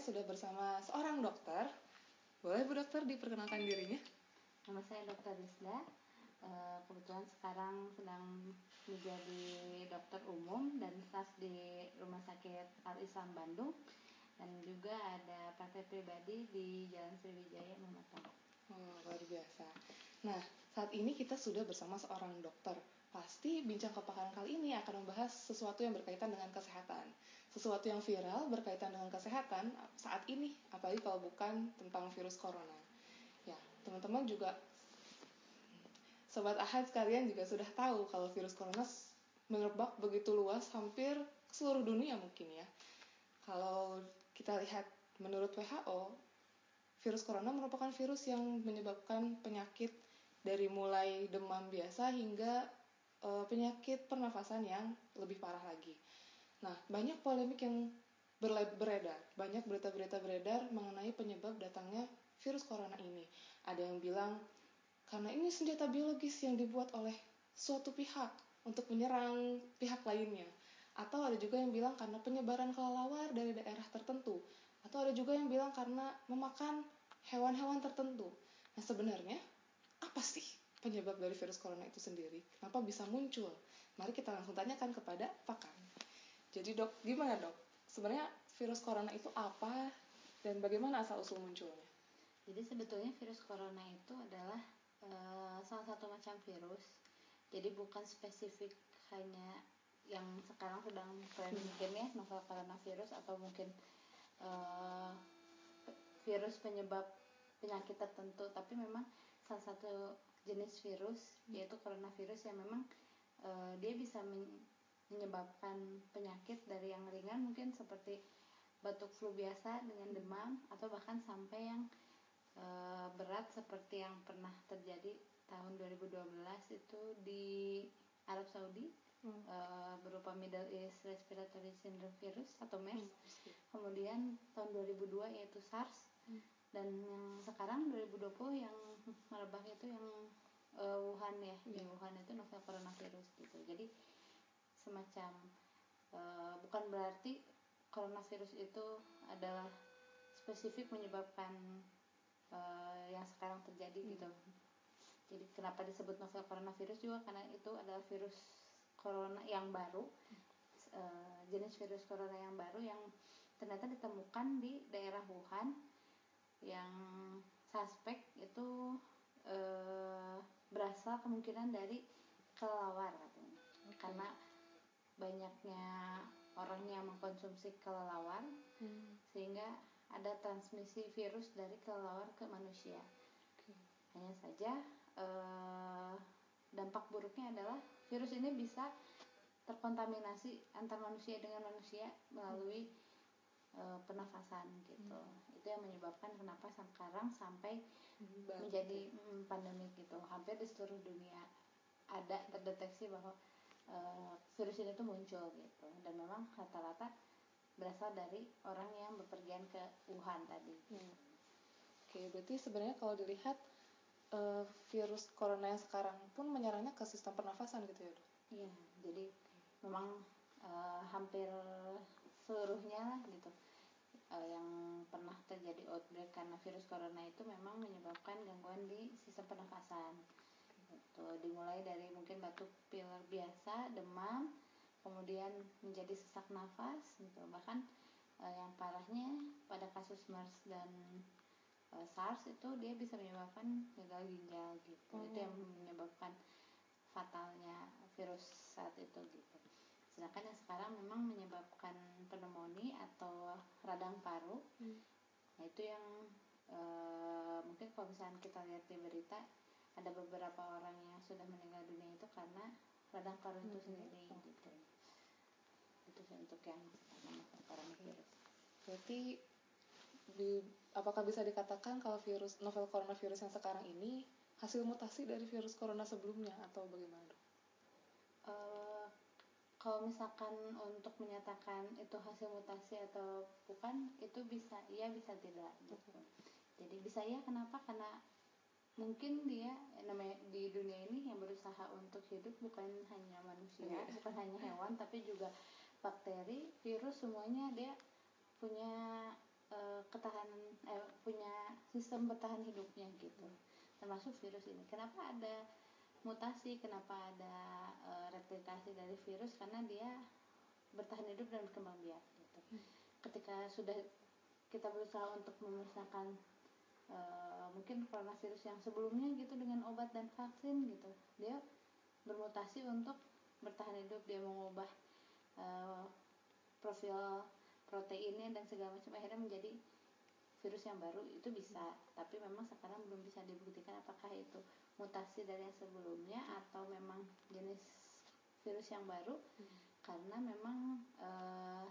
sudah bersama seorang dokter. Boleh Bu Dokter diperkenalkan dirinya? Nama saya Dr. Rizda. Eh, Kebetulan sekarang sedang menjadi dokter umum dan staf di Rumah Sakit Al Islam Bandung dan juga ada praktek pribadi di Jalan Sriwijaya Mematang. Oh, luar biasa. Nah, saat ini kita sudah bersama seorang dokter. Pasti bincang kepakaran kali ini akan membahas sesuatu yang berkaitan dengan kesehatan. Sesuatu yang viral berkaitan dengan kesehatan saat ini, apalagi kalau bukan tentang virus corona. Ya, teman-teman juga Sobat Ahad sekalian juga sudah tahu kalau virus corona merebak begitu luas hampir seluruh dunia mungkin ya. Kalau kita lihat menurut WHO, virus corona merupakan virus yang menyebabkan penyakit dari mulai demam biasa hingga e, penyakit pernafasan yang lebih parah lagi. Nah, banyak polemik yang beredar, banyak berita-berita beredar mengenai penyebab datangnya virus corona ini. Ada yang bilang karena ini senjata biologis yang dibuat oleh suatu pihak untuk menyerang pihak lainnya. Atau ada juga yang bilang karena penyebaran kelelawar dari daerah tertentu. Atau ada juga yang bilang karena memakan hewan-hewan tertentu. Nah sebenarnya apa sih penyebab dari virus corona itu sendiri? Kenapa bisa muncul? Mari kita langsung tanyakan kepada pakar. Jadi dok, gimana dok? Sebenarnya virus corona itu apa dan bagaimana asal usul munculnya? Jadi sebetulnya virus corona itu adalah Eh, salah satu macam virus jadi bukan spesifik hanya yang sekarang sedang tren hmm. mungkin ya novel coronavirus atau mungkin uh, virus penyebab penyakit tertentu tapi memang salah satu jenis virus hmm. yaitu coronavirus yang memang uh, dia bisa menyebabkan penyakit dari yang ringan mungkin seperti batuk flu biasa dengan demam atau bahkan sampai yang e, berat seperti yang pernah terjadi tahun 2012 itu di Arab Saudi hmm. e, berupa Middle East Respiratory Syndrome Virus atau MERS. Hmm. Kemudian tahun 2002 yaitu SARS hmm. dan yang sekarang 2020 yang merebak itu yang e, Wuhan ya hmm. di Wuhan itu novel coronavirus gitu. Jadi semacam e, bukan berarti coronavirus itu adalah spesifik menyebabkan uh, yang sekarang terjadi hmm. gitu jadi kenapa disebut novel coronavirus juga karena itu adalah virus corona yang baru uh, jenis virus corona yang baru yang ternyata ditemukan di daerah Wuhan yang suspek itu uh, berasal kemungkinan dari kelelawar katanya okay. karena banyaknya orang yang mengkonsumsi kelelawar hmm. sehingga ada transmisi virus dari kelelawar ke manusia. Okay. Hanya saja eh, dampak buruknya adalah virus ini bisa terkontaminasi antar manusia dengan manusia melalui eh, pernafasan gitu. Hmm. Itu yang menyebabkan kenapa sekarang sampai hmm, menjadi hmm, pandemi gitu. Hampir di seluruh dunia ada terdeteksi bahwa uh, virus ini tuh muncul gitu. Dan memang rata-rata berasal dari orang yang bepergian ke Wuhan tadi. Hmm. Oke, berarti sebenarnya kalau dilihat uh, virus corona yang sekarang pun menyerangnya ke sistem pernafasan gitu ya dok? Iya, jadi memang uh, hampir seluruhnya gitu uh, yang pernah terjadi outbreak karena virus corona itu memang menyebabkan gangguan di sistem pernafasan. Gitu. Dimulai dari mungkin batuk pilek biasa, demam, kemudian menjadi sesak nafas gitu bahkan uh, yang parahnya pada kasus MERS dan uh, SARS itu dia bisa menyebabkan gagal ginjal gitu oh. itu yang menyebabkan fatalnya virus saat itu gitu sedangkan yang sekarang memang menyebabkan pneumonia atau radang paru hmm. nah itu yang uh, mungkin kalau misalnya kita lihat di berita ada beberapa orang yang sudah meninggal dunia itu karena radang paru itu hmm. sendiri gitu itu untuk yang coronavirus berarti di, apakah bisa dikatakan kalau virus novel coronavirus yang sekarang ini hasil mutasi dari virus corona sebelumnya atau bagaimana dok? Uh, kalau misalkan untuk menyatakan itu hasil mutasi atau bukan itu bisa iya bisa tidak gitu. Jadi bisa ya kenapa? Karena mungkin dia namanya di dunia ini yang berusaha untuk hidup bukan hanya manusia, yeah. bukan hanya hewan tapi juga bakteri, virus semuanya dia punya uh, ketahanan eh, punya sistem bertahan hidupnya gitu. Termasuk virus ini. Kenapa ada mutasi? Kenapa ada uh, replikasi dari virus? Karena dia bertahan hidup dan berkembang biak gitu. Hmm. ketika sudah kita berusaha untuk memusnahkan uh, mungkin coronavirus yang sebelumnya gitu dengan obat dan vaksin gitu. Dia bermutasi untuk bertahan hidup dia mengubah uh, profil proteinnya dan segala macam akhirnya menjadi virus yang baru itu bisa. Tapi memang sekarang belum bisa dibuktikan apakah itu mutasi dari yang sebelumnya atau memang jenis virus yang baru. Hmm. karena memang uh,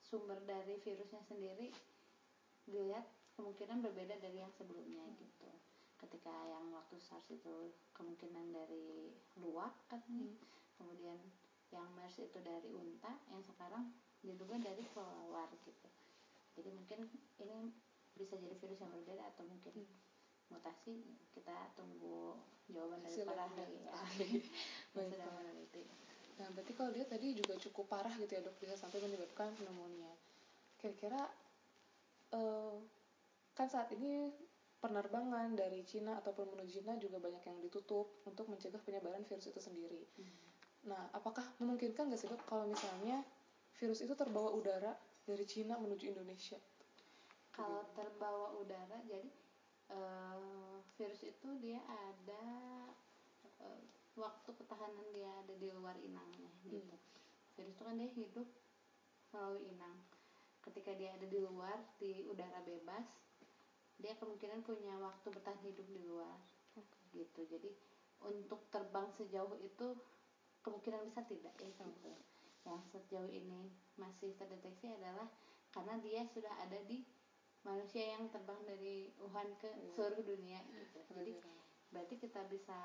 sumber dari virusnya sendiri dilihat kemungkinan berbeda dari yang sebelumnya hmm. gitu ketika yang waktu SARS itu kemungkinan dari luak kan hmm. kemudian yang MERS itu dari unta yang sekarang diduga dari kelelawar gitu jadi mungkin ini bisa jadi virus yang berbeda atau mungkin hmm. mutasi kita tunggu jawaban dari para ahli ya. sudah meneliti Nah, berarti kalau dia tadi juga cukup parah gitu ya dok, bisa sampai menyebabkan pneumonia. Kira-kira uh, kan saat ini penerbangan dari Cina ataupun menuju Cina juga banyak yang ditutup untuk mencegah penyebaran virus itu sendiri. Hmm. Nah, apakah memungkinkan nggak sih dok kalau misalnya virus itu terbawa udara dari Cina menuju Indonesia? Kalau terbawa udara, jadi uh, virus itu dia ada uh, waktu ketahanan dia ada di luar inangnya gitu hmm. virus itu kan dia hidup melalui inang ketika dia ada di luar di udara bebas dia kemungkinan punya waktu bertahan hidup di luar okay. gitu jadi untuk terbang sejauh itu kemungkinan bisa tidak ya gitu yang sejauh ini masih terdeteksi adalah karena dia sudah ada di manusia yang terbang dari Wuhan ke iya. seluruh dunia gitu. Jadi berarti kita bisa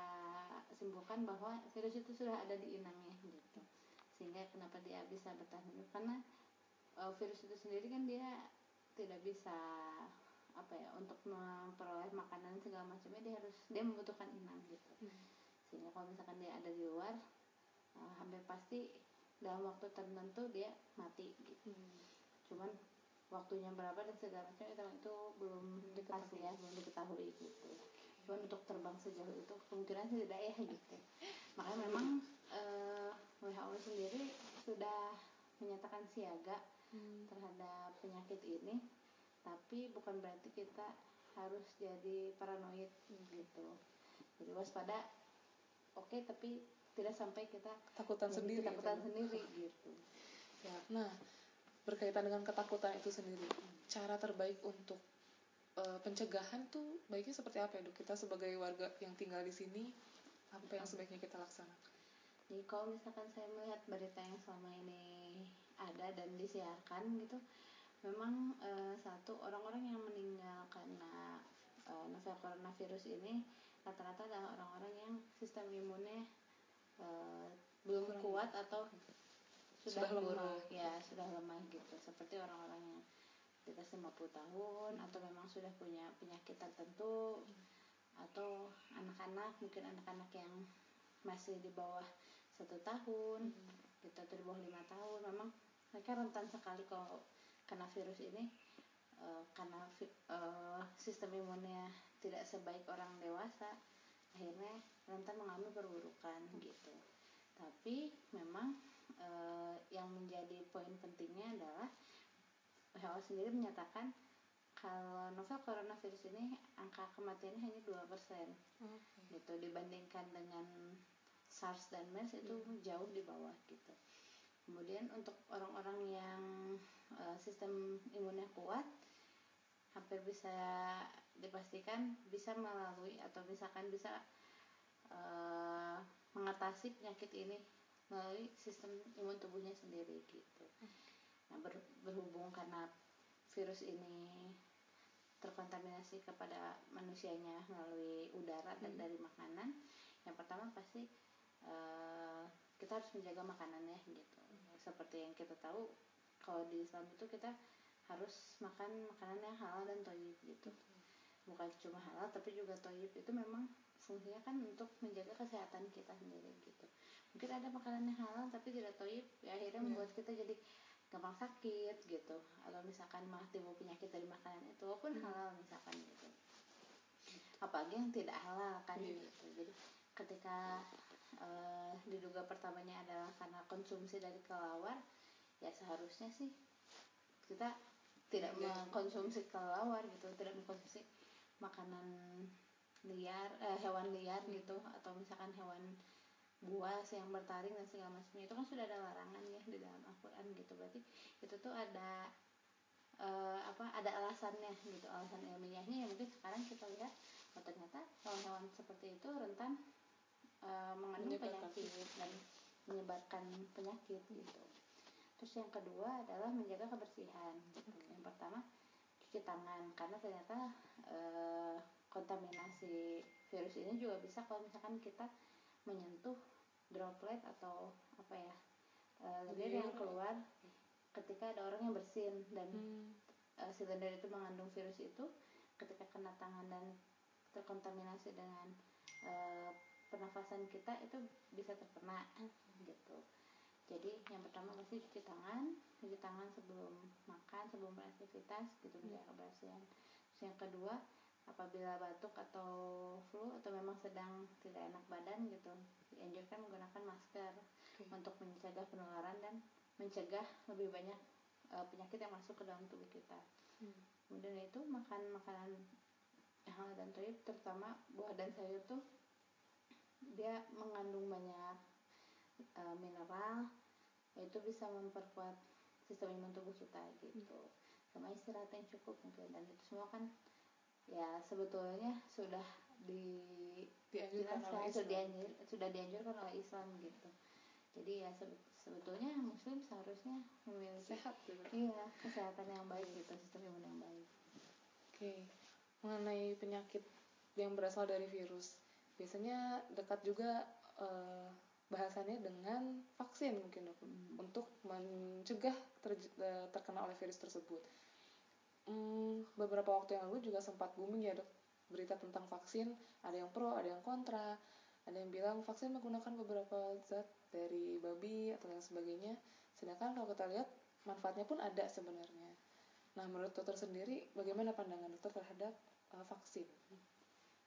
simpulkan bahwa virus itu sudah ada di inangnya gitu sehingga kenapa dia bisa bertahan hidup karena uh, virus itu sendiri kan dia tidak bisa apa ya untuk memperoleh makanan segala macamnya dia harus dia membutuhkan inang gitu hmm. sehingga kalau misalkan dia ada di luar uh, hampir pasti dalam waktu tertentu dia mati gitu hmm. cuman waktunya berapa dan segala macam itu, itu belum diketahui ya belum diketahui gitu cuman untuk terbang sejauh itu kemungkinan tidak ya gitu makanya memang uh, eh, WHO sendiri sudah menyatakan siaga hmm. terhadap penyakit ini tapi bukan berarti kita harus jadi paranoid gitu. Jadi waspada oke okay, tapi tidak sampai kita takutan sendiri ketakutan sendiri gitu. Ya. Nah berkaitan dengan ketakutan itu sendiri cara terbaik untuk uh, pencegahan tuh baiknya seperti apa ya dok? Kita sebagai warga yang tinggal di sini apa yang sebaiknya kita laksanakan? Jadi kalau misalkan saya melihat berita yang selama ini ada dan disiarkan gitu memang uh, satu orang-orang yang meninggal karena uh, novel coronavirus ini rata-rata adalah orang-orang yang sistem imunnya uh, belum Kurang kuat atau sudah, sudah lemah ya sudah lemah gitu seperti orang-orang yang di atas 50 tahun hmm. atau memang sudah punya penyakit tertentu hmm. atau anak-anak mungkin anak-anak yang masih di bawah satu tahun hmm. gitu atau di bawah lima tahun memang mereka rentan sekali kalau kena virus ini uh, karena uh, sistem imunnya tidak sebaik orang dewasa akhirnya rentan mengalami perburukan gitu tapi memang uh, yang menjadi poin pentingnya adalah WHO sendiri menyatakan kalau novel coronavirus ini angka kematiannya hanya 2% okay. gitu dibandingkan dengan SARS dan MERS itu hmm. jauh di bawah gitu. Kemudian untuk orang-orang yang uh, sistem imunnya kuat hampir bisa dipastikan bisa melalui atau misalkan bisa uh, mengatasi penyakit ini melalui sistem imun tubuhnya sendiri gitu. Nah, ber, berhubung karena virus ini terkontaminasi kepada manusianya melalui udara dan hmm. dari makanan, yang pertama pasti uh, kita harus menjaga makanannya gitu. Seperti yang kita tahu, kalau di Islam itu kita harus makan makanan yang halal dan toyib gitu. Hmm. Bukan cuma halal tapi juga toyib itu memang fungsinya kan untuk menjaga kesehatan kita sendiri gitu. Mungkin ada makanan yang halal tapi tidak toyib, ya akhirnya yeah. membuat kita jadi gampang sakit gitu atau misalkan malah timbul penyakit dari makanan itu walaupun Hmm. halal misalkan gitu apalagi yang tidak halal kan Iya. gitu jadi ketika eh, diduga pertamanya adalah karena konsumsi dari kelelawar ya seharusnya sih kita tidak Iya. mengkonsumsi kelelawar gitu tidak mengkonsumsi makanan liar eh, hewan liar Hmm. gitu atau misalkan hewan buas yang bertaring dan segala macamnya itu kan sudah ada larangan ya di dalam Al-Quran gitu berarti itu tuh ada eh, apa ada alasannya gitu alasan ilmiahnya ya mungkin sekarang kita lihat oh ternyata hewan-hewan seperti itu rentan eh, mengandung Menyebarkan. penyakit dan menyebarkan penyakit gitu terus yang kedua adalah menjaga kebersihan gitu. yang pertama cuci tangan karena ternyata eh, kontaminasi virus ini juga bisa kalau misalkan kita menyentuh droplet atau apa ya eh, lendir yang keluar ketika ada orang yang bersin dan Hmm. eh, silinder itu mengandung virus itu ketika kena tangan dan terkontaminasi dengan eh, pernafasan kita itu bisa terkena gitu jadi yang pertama pasti cuci tangan cuci tangan sebelum makan sebelum beraktivitas gitu menjaga kebersihan Terus yang kedua apabila batuk atau flu atau memang sedang tidak enak badan gitu dianjurkan menggunakan masker Oke. untuk mencegah penularan dan mencegah lebih banyak eh, penyakit yang masuk ke dalam tubuh kita Hmm. kemudian itu makan makanan yang halal dan toyib terutama buah dan sayur tuh dia mengandung banyak eh, mineral itu bisa memperkuat sistem imun tubuh kita gitu. Sama istirahat yang cukup mungkin. Dan itu semua kan ya sebetulnya sudah di Dianjurkan oleh sudah dianjur, sudah dianjurkan oleh Islam gitu. Jadi ya sebe- sebetulnya muslim seharusnya memiliki sehat gitu. iya kesehatan yang baik gitu sistem imun yang baik. Oke, mengenai penyakit yang berasal dari virus, biasanya dekat juga eh, bahasannya dengan vaksin mungkin dok, Hmm. untuk mencegah terj- eh, terkena oleh virus tersebut. Hmm, beberapa waktu yang lalu juga sempat booming ya dok berita tentang vaksin, ada yang pro, ada yang kontra, ada yang bilang vaksin menggunakan beberapa zat dari babi atau lain sebagainya. Sedangkan kalau kita lihat manfaatnya pun ada sebenarnya. Nah, menurut dokter sendiri, bagaimana pandangan dokter terhadap uh, vaksin?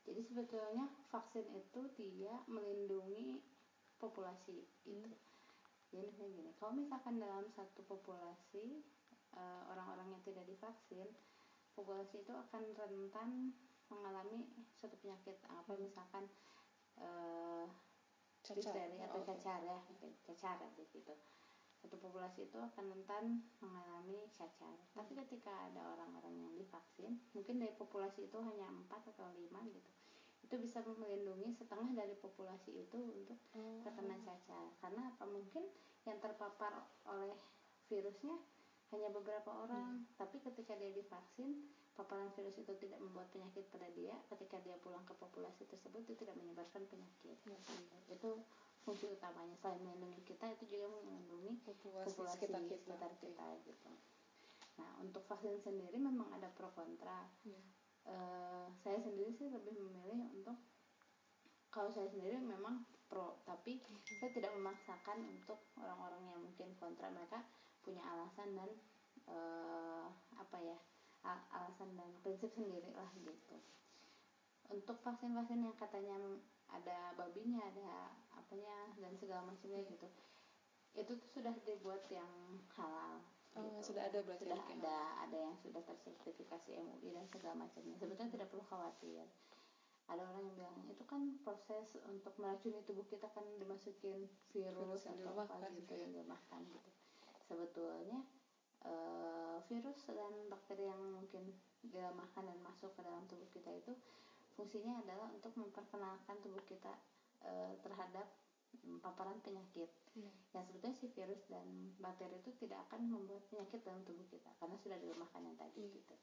Jadi sebetulnya vaksin itu dia melindungi populasi gitu. Jadi misalnya gini, kalau misalkan dalam satu populasi eh, orang-orang yang tidak divaksin, populasi itu akan rentan mengalami suatu penyakit apa Hmm. misalkan eh, Cacar. difteri atau Oh, cacar ya, cacar gitu. Satu populasi itu akan rentan mengalami cacar. Tapi Hmm. ketika ada orang-orang yang divaksin, mungkin dari populasi itu hanya 4 atau 5 gitu. Itu bisa melindungi setengah dari populasi itu untuk Oh. terkena cacar. Karena apa? Mungkin yang terpapar oleh virusnya hanya beberapa orang, tapi ketika dia divaksin, paparan virus itu tidak membuat penyakit pada dia. Ketika dia pulang ke populasi tersebut, itu tidak menyebarkan penyakit. Sih. Itu fungsi utamanya. Selain melindungi kita, itu juga melindungi Populasi, populasi sekitar kita. sekitar kita gitu. Nah, untuk vaksin sendiri memang ada pro kontra. Iya. Eh, saya sendiri sih lebih memilih untuk kalau saya sendiri memang pro, tapi saya tidak memaksakan untuk orang-orang yang mungkin kontra mereka punya alasan dan eh, apa ya alasan dan prinsip sendiri lah gitu. Untuk vaksin-vaksin yang katanya ada babinya, ada apanya dan segala macamnya gitu, itu tuh sudah dibuat yang halal. Oh, gitu. sudah ada berarti sudah ada ada yang sudah tersertifikasi MUI dan segala macamnya. Sebetulnya tidak perlu khawatir ada orang yang bilang itu kan proses untuk meracuni tubuh kita kan dimasukin virus, Virus yang atau apa dilemahkan gitu gitu ya. yang dilemahkan gitu sebetulnya eh, virus dan bakteri yang mungkin dilemahkan dan masuk ke dalam tubuh kita itu fungsinya adalah untuk memperkenalkan tubuh kita eh, terhadap paparan penyakit yang sebetulnya si virus dan bakteri itu tidak akan membuat penyakit dalam tubuh kita karena sudah dilemahkan yang tadi Iya. gitu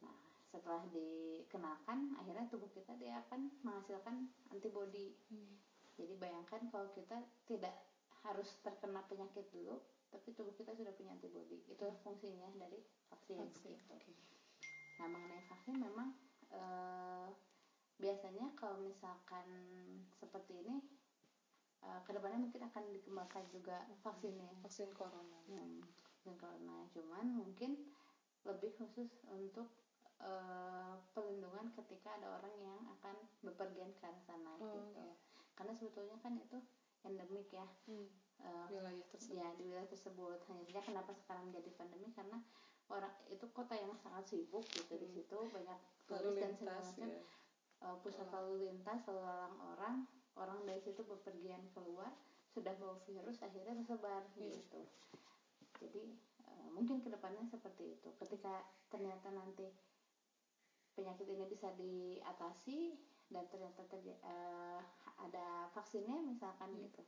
nah setelah dikenalkan akhirnya tubuh kita dia akan menghasilkan antibodi Hmm. jadi bayangkan kalau kita tidak harus terkena penyakit dulu tapi tubuh kita sudah punya antibodi itu fungsinya dari vaksin, Vaksin. gitu. Oke. Nah mengenai vaksin memang eh, biasanya kalau misalkan seperti ini eh, ke depannya mungkin akan dikembangkan juga vaksinnya. Vaksin corona. Hmm, vaksin corona cuman mungkin lebih khusus untuk uh, pelindungan ketika ada orang yang akan bepergian ke arah sana Oh, gitu iya. karena sebetulnya kan itu endemik ya Hmm. uh, Wilayah tersebut. ya di wilayah tersebut hanya kenapa sekarang jadi pandemi karena orang itu kota yang sangat sibuk gitu di Hmm. situ banyak turis dan segala macam ya. Uh, pusat lalu lintas lalu lalang orang orang dari situ bepergian keluar sudah bawa virus akhirnya tersebar Iya. gitu jadi uh, mungkin ke depannya seperti itu ketika ternyata nanti penyakit ini bisa diatasi dan ternyata terja- uh, ada vaksinnya misalkan Hmm. gitu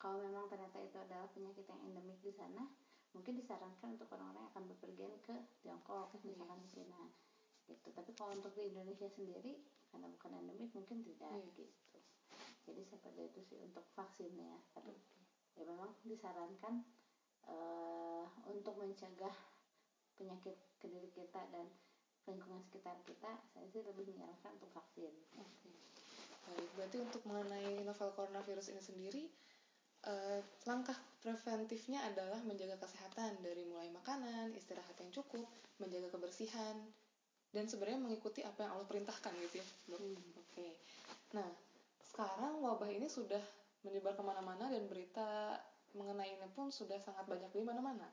kalau memang ternyata itu adalah penyakit yang endemik di sana mungkin disarankan untuk orang-orang yang akan bepergian ke Tiongkok misalkan Iya. di Cina gitu. Tapi kalau untuk di Indonesia sendiri karena bukan endemik mungkin tidak Iya. gitu. Jadi seperti itu sih untuk vaksinnya tapi ya memang disarankan eh, untuk mencegah penyakit ke diri kita dan lingkungan sekitar kita saya sih lebih menyarankan untuk vaksin. Oke. Baik, berarti untuk mengenai novel coronavirus ini sendiri, eh, langkah preventifnya adalah menjaga kesehatan dari mulai makanan, istirahat yang cukup, menjaga kebersihan, dan sebenarnya mengikuti apa yang Allah perintahkan gitu ya, dok. Hmm. Oke. Nah, sekarang wabah ini sudah menyebar ke mana-mana dan berita mengenai ini pun sudah sangat banyak di mana-mana.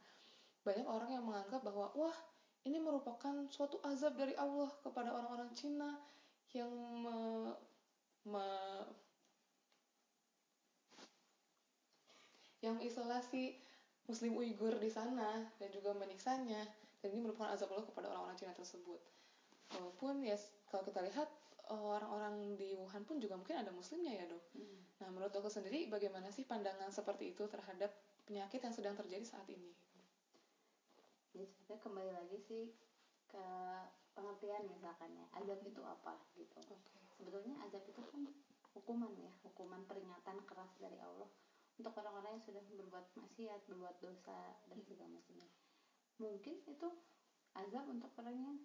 Banyak orang yang menganggap bahwa wah ini merupakan suatu azab dari Allah kepada orang-orang Cina yang me- me- yang mengisolasi Muslim Uighur di sana dan juga menyiksanya dan ini merupakan azab Allah kepada orang-orang Cina tersebut. Walaupun ya kalau kita lihat eh, orang-orang di Wuhan pun juga mungkin ada Muslimnya ya dok. Hmm. Nah menurut dokter sendiri bagaimana sih pandangan seperti itu terhadap penyakit yang sedang terjadi saat ini? jadi sebenarnya kembali lagi sih ke pengertian misalkan ya azab itu apa gitu Oke. sebetulnya azab itu kan hukuman ya hukuman peringatan keras dari Allah untuk orang-orang yang sudah berbuat maksiat berbuat dosa dan segala macamnya mungkin itu azab untuk orang yang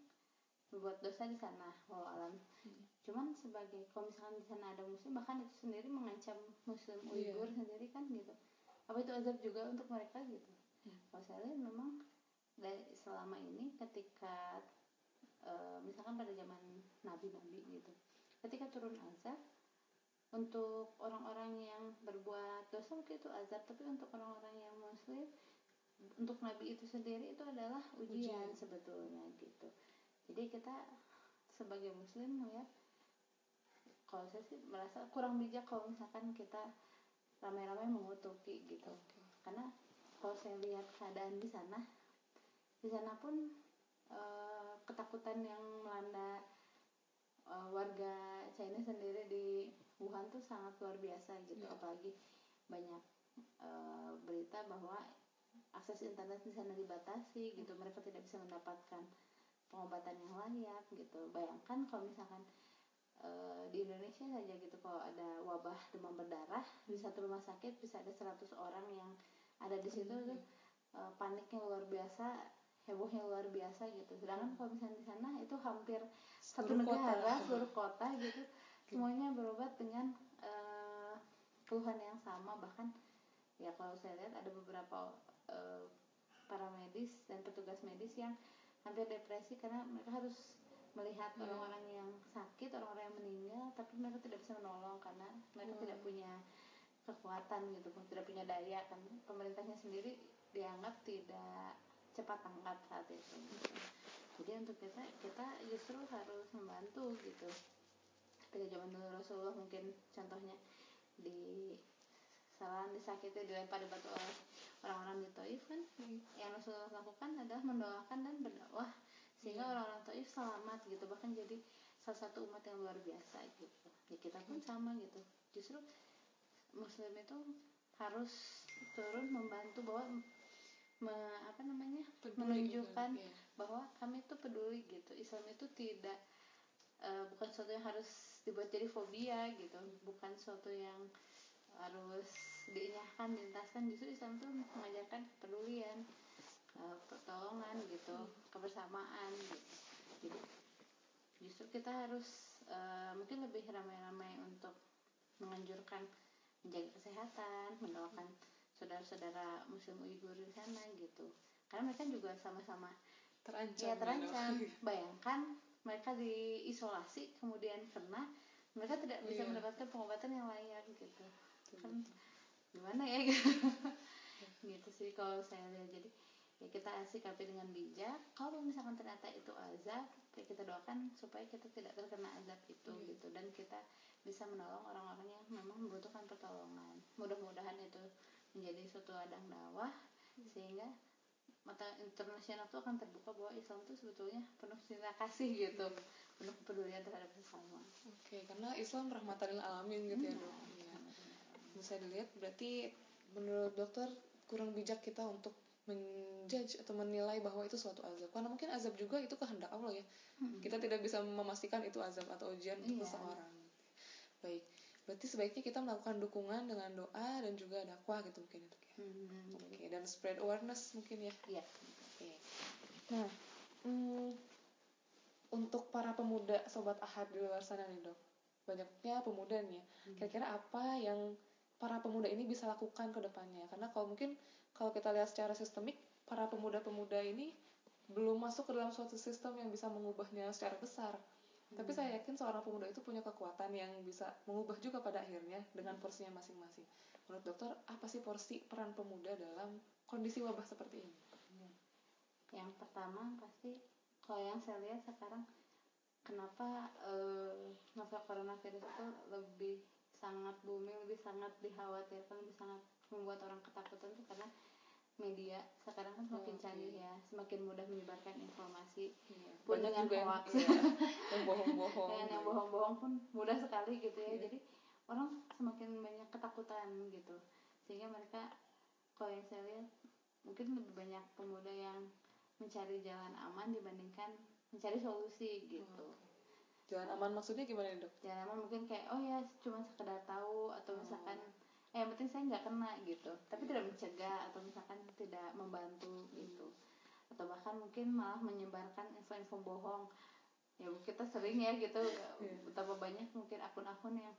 berbuat dosa di sana walau alam Hmm. cuman sebagai kalau misalkan di sana ada muslim bahkan itu sendiri mengancam muslim Iya. Uighur sendiri kan gitu apa itu azab juga untuk mereka gitu kalau saya lihat memang dari selama ini ketika eh, misalkan pada zaman nabi-nabi gitu ketika turun azab untuk orang-orang yang berbuat dosa mungkin itu azab tapi untuk orang-orang yang muslim untuk nabi itu sendiri itu adalah ujian, Ujian. sebetulnya gitu jadi kita sebagai muslim melihat kalau saya sih merasa kurang bijak kalau misalkan kita ramai-ramai mengutuki gitu Oke. karena kalau saya lihat keadaan di sana di sana pun eh, ketakutan yang melanda eh, warga China sendiri di Wuhan tuh sangat luar biasa gitu Iya. apalagi banyak eh, berita bahwa akses internet di sana dibatasi gitu mereka tidak bisa mendapatkan pengobatan yang layak gitu. Bayangkan kalau misalkan eh, di Indonesia saja gitu kalau ada wabah demam berdarah di satu rumah sakit bisa ada 100 orang yang ada di situ Hmm, tuh eh, paniknya luar biasa hebohnya luar biasa gitu. Sedangkan kalau misalnya di sana itu hampir satu kota. negara seluruh kota gitu. Semuanya berobat dengan eh, keluhan yang sama. Bahkan ya kalau saya lihat ada beberapa eh, para medis dan petugas medis yang hampir depresi karena mereka harus melihat Iya. orang-orang yang sakit orang-orang yang meninggal tapi mereka tidak bisa menolong karena mereka tidak punya kekuatan gitu tidak punya daya kan pemerintahnya sendiri dianggap tidak cepat tanggap saat itu gitu. jadi untuk kita kita justru harus membantu gitu ketika zaman dulu Rasulullah mungkin contohnya di kesalahan disakiti dilempar batu oleh orang-orang di Taif kan Hmm. yang Rasulullah lakukan adalah mendoakan dan berdakwah sehingga Iya. orang-orang Taif selamat gitu bahkan jadi salah satu umat yang luar biasa gitu ya kita pun sama gitu justru Muslim itu harus turun membantu bahwa me- apa namanya Peduli menunjukkan bukan? Iya. bahwa kami itu peduli gitu Islam itu tidak eh, bukan sesuatu yang harus dibuat jadi fobia gitu bukan sesuatu yang harus diinyahkan diintaskan justru Islam itu mengajarkan kepedulian eh, pertolongan gitu kebersamaan gitu. Jadi justru kita harus eh, mungkin lebih ramai-ramai untuk menganjurkan menjaga kesehatan mendoakan saudara-saudara muslim Uighur di sana gitu. Karena mereka juga sama-sama terancam ya terancam. Bayangkan mereka diisolasi kemudian kena mereka tidak bisa Iya. mendapatkan pengobatan yang layak gitu. Kan gimana ya? Gitu sih kalau saya lihat. Jadi ya kita sikapi dengan bijak. Kalau misalkan ternyata itu azab ya kita doakan supaya kita tidak terkena azab itu Iya. gitu. Dan kita bisa menolong orang-orang yang memang membutuhkan pertolongan. Mudah-mudahan itu menjadi suatu ladang dakwah sehingga mata internasional itu akan terbuka bahwa Islam itu sebetulnya penuh cinta kasih gitu. Penuh kepedulian terhadap sesama. Oke karena Islam rahmatan alamin gitu ya Iya, dok. Iya. Bisa dilihat berarti menurut dokter kurang bijak kita untuk menjudge atau menilai bahwa itu suatu azab. Karena mungkin azab juga itu kehendak Allah ya. Kita tidak bisa memastikan itu azab atau ujian untuk Iya. seseorang. Baik. Berarti sebaiknya kita melakukan dukungan dengan doa dan juga dakwah gitu mungkin ya dok ya. Hmm, oke dan spread awareness mungkin ya. Iya. Oke. Nah, mm, untuk para pemuda sobat ahad di luar sana nih dok, banyaknya pemuda nih ya. Kira-kira apa yang para pemuda ini bisa lakukan ke depannya? Karena kalau mungkin kalau kita lihat secara sistemik, para pemuda-pemuda ini belum masuk ke dalam suatu sistem yang bisa mengubahnya secara besar. Tapi saya yakin seorang pemuda itu punya kekuatan yang bisa mengubah juga pada akhirnya dengan porsinya masing-masing. Menurut dokter, apa sih porsi peran pemuda dalam kondisi wabah seperti ini? yang pertama pasti kalau yang saya lihat sekarang kenapa eh, novel coronavirus itu lebih sangat booming lebih sangat dikhawatirkan lebih sangat membuat orang ketakutan itu karena media sekarang kan semakin Oke. canggih ya semakin mudah menyebarkan informasi Iya, Pun banyak dengan juga hoax. iya, yang bohong-bohong. dengan yang bohong-bohong pun mudah sekali gitu ya Iya. jadi orang semakin banyak ketakutan gitu sehingga mereka kalau yang saya lihat mungkin lebih banyak pemuda yang mencari jalan aman dibandingkan mencari solusi gitu. Jalan aman maksudnya gimana dok? jalan aman mungkin kayak oh ya cuma sekedar tahu atau misalkan eh yang penting saya nggak kena gitu. Tapi tidak mencegah atau misalkan tidak membantu gitu. Atau bahkan mungkin malah menyebarkan info-info bohong. Ya kita sering ya gitu. Betapa banyak mungkin akun-akun yang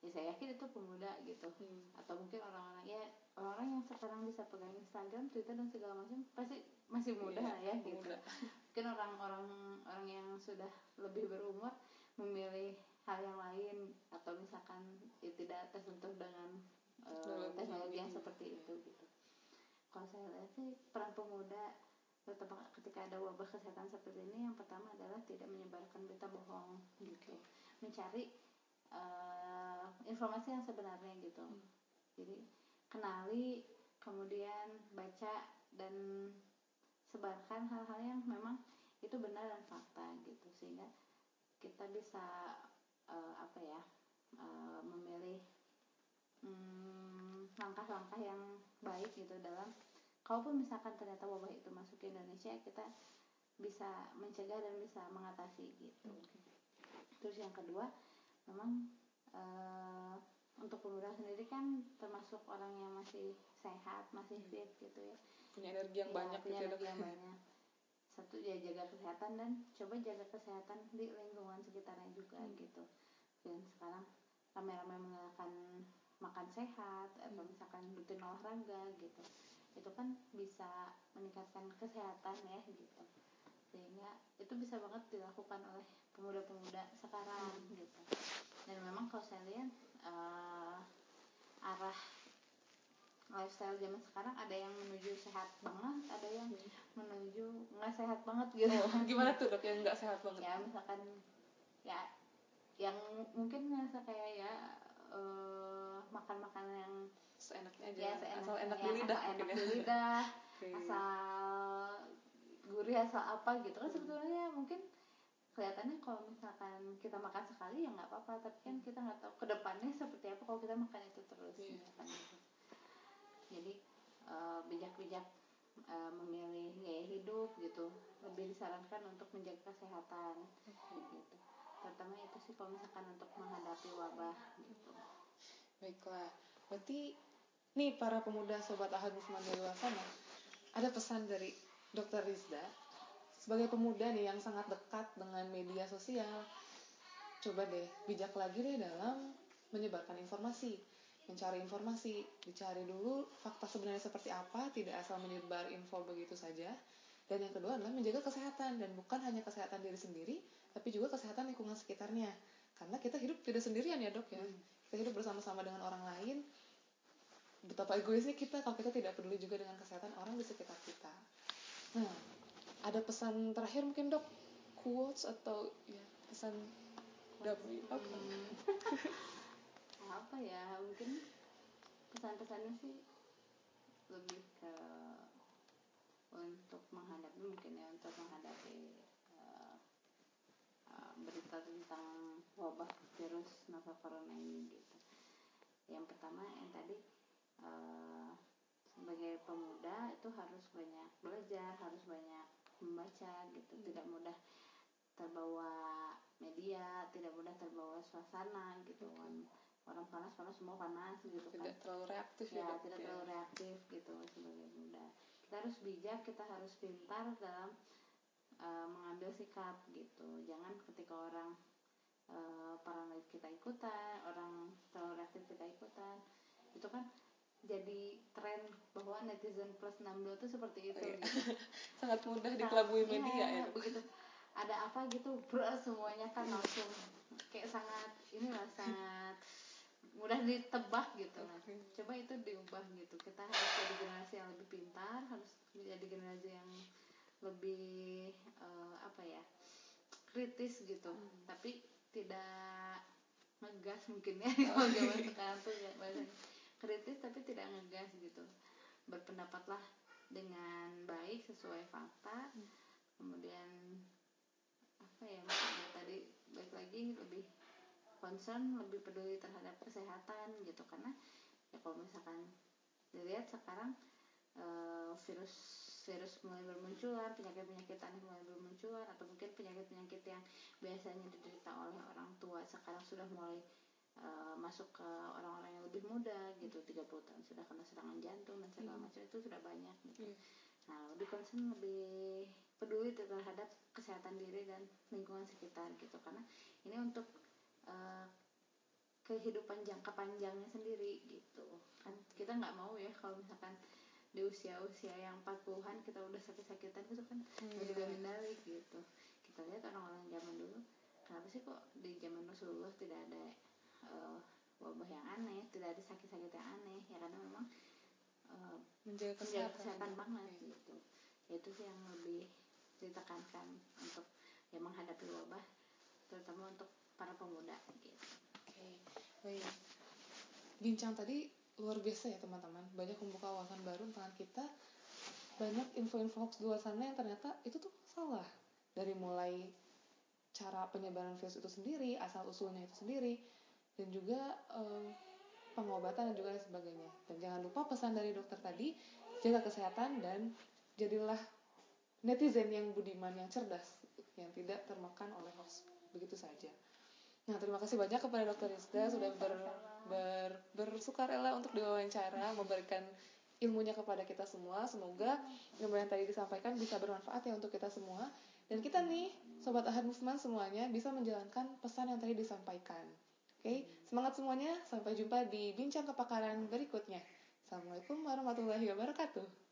ya saya yakin itu pemuda gitu Hmm. atau mungkin orang-orang ya orang-orang yang sekarang bisa pegang Instagram, Twitter dan segala macam pasti masih muda Iya, lah ya gitu. pemuda. Mungkin orang-orang orang yang sudah lebih berumur memilih hal yang lain atau misalkan ya tidak tersentuh dengan eh, Teknologi. yang Iya. seperti itu gitu. Kalau saya lihat sih peran pemuda terutama ketika ada wabah kesehatan seperti ini yang pertama adalah tidak menyebarkan berita bohong gitu. Mencari eh, informasi yang sebenarnya gitu. Hmm. Jadi kenali, kemudian baca dan sebarkan hal-hal yang memang itu benar dan fakta gitu sehingga kita bisa eh, apa ya eh, memilih mm, langkah-langkah yang baik gitu dalam kalaupun misalkan ternyata wabah itu masuk ke Indonesia kita bisa mencegah dan bisa mengatasi gitu terus yang kedua memang eh, untuk pemuda sendiri kan termasuk orang yang masih sehat masih fit gitu ya. Punya energi yang Iya, banyak punya gitu ya energi yang banyak. Satu ya jaga kesehatan dan coba jaga kesehatan di lingkungan sekitarnya juga Hmm. gitu. Dan sekarang rame-rame mengenalkan makan sehat atau Hmm. misalkan rutin olahraga gitu. Itu kan bisa meningkatkan kesehatan ya gitu sehingga itu bisa banget dilakukan oleh pemuda-pemuda sekarang Hmm. gitu dan memang kalau saya lihat eh, arah lifestyle zaman sekarang ada yang menuju sehat banget ada yang menuju nggak sehat banget gitu Oh, gimana tuh dok yang nggak sehat banget? ya misalkan ya yang mungkin ngerasa kayak ya eh, makan makanan yang Seenaknya aja. ya seenak asal enak ya, di lidah asal enak di lidah asal asal apa gitu. Kan Hmm. sebetulnya mungkin kelihatannya kalau misalkan kita makan sekali ya nggak apa-apa. Tapi kan kita nggak tahu ke depannya seperti apa kalau kita makan itu terus Iya. misalkan gitu. jadi eh, bijak-bijak eh, memilih gaya hidup gitu. Lebih disarankan untuk menjaga kesehatan. Gitu. Terutama itu sih kalau misalkan untuk menghadapi wabah gitu. Baiklah, berarti nih para pemuda sobat ahad di luar sana, ada pesan dari Dr. Rizda sebagai pemuda nih yang sangat dekat dengan media sosial. Coba deh bijak lagi deh dalam menyebarkan informasi. mencari informasi dicari dulu fakta sebenarnya seperti apa tidak asal menyebar info begitu saja dan yang kedua adalah menjaga kesehatan dan bukan hanya kesehatan diri sendiri tapi juga kesehatan lingkungan sekitarnya karena kita hidup tidak sendirian ya dok ya hmm. kita hidup bersama-sama dengan orang lain betapa egoisnya kita kalau kita tidak peduli juga dengan kesehatan orang di sekitar kita nah ada pesan terakhir mungkin dok? Quotes atau ya pesan W apa hmm. apa ya mungkin pesan-pesannya sih lebih ke untuk menghadapi mungkin ya untuk menghadapi uh, uh, berita tentang wabah virus novel corona ini gitu. Yang pertama yang tadi uh, sebagai pemuda itu harus banyak belajar harus banyak membaca gitu. Hmm. tidak mudah terbawa media tidak mudah terbawa suasana gitu. Kan orang panas panas semua panas gitu kan. tidak terlalu reaktif ya, ya tidak ya. terlalu reaktif gitu sebagai muda kita harus bijak kita harus pintar dalam uh, mengambil sikap gitu. Jangan ketika orang uh, paranoid kita ikutan orang terlalu reaktif kita ikutan. Itu kan jadi tren bahwa netizen plus 62 itu seperti itu. Oh, iya. gitu. sangat mudah dikelabui iya, media ya, begitu. Ada apa gitu bro semuanya kan langsung kayak sangat inilah sangat mudah ditebak gitu. Lah coba itu diubah gitu. Kita harus jadi generasi yang lebih pintar harus menjadi generasi yang lebih uh, apa ya kritis gitu. Hmm. tapi tidak ngegas mungkin ya kalau zaman sekarang tuh ya bahasanya kritis tapi tidak ngegas gitu. Berpendapatlah dengan baik sesuai fakta. Hmm. kemudian apa ya maksudnya tadi baik lagi lebih concern lebih peduli terhadap kesehatan gitu. Karena ya kalau misalkan dilihat sekarang e, virus virus mulai bermunculan penyakit penyakit aneh mulai bermunculan atau mungkin penyakit penyakit yang biasanya diderita oleh orang tua sekarang sudah mulai uh, masuk ke orang-orang yang lebih muda gitu 30 tahun sudah kena serangan jantung dan segala hmm. macam itu sudah banyak gitu. Hmm. Nah, lebih concern lebih peduli terhadap kesehatan diri dan lingkungan sekitar gitu karena ini untuk uh, kehidupan jangka panjangnya sendiri gitu kan kita nggak mau ya kalau misalkan di usia-usia yang 40-an kita udah sakit-sakitan gitu kan hmm. mengendali gitu kita lihat orang-orang zaman dulu kenapa sih kok di zaman Rasulullah tidak ada uh, wabah yang aneh tidak ada sakit-sakit yang aneh ya karena memang uh, menjaga kesehatan, kesehatan banget okay. gitu ya, itu sih yang lebih ditekankan untuk ya menghadapi wabah terutama untuk para pemuda gitu. Oke, okay. baik. Bincang tadi luar biasa ya teman-teman, banyak membuka wawasan baru tentang kita. Banyak info-info hoax di luar sana yang ternyata itu tuh salah. Dari mulai cara penyebaran virus itu sendiri, asal usulnya itu sendiri, dan juga um, pengobatan dan juga lain sebagainya. Dan jangan lupa pesan dari dokter tadi, jaga kesehatan dan jadilah netizen yang budiman, yang cerdas, yang tidak termakan oleh hoax begitu saja. Nah, terima kasih banyak kepada Dokter Rizda sudah ber, ber, bersukarela untuk diwawancara, memberikan ilmunya kepada kita semua. Semoga ilmu yang tadi disampaikan bisa bermanfaat ya untuk kita semua. Dan kita nih, Sobat Ahad Movement semuanya bisa menjalankan pesan yang tadi disampaikan. Oke, semangat semuanya. Sampai jumpa di bincang kepakaran berikutnya. Assalamualaikum warahmatullahi wabarakatuh.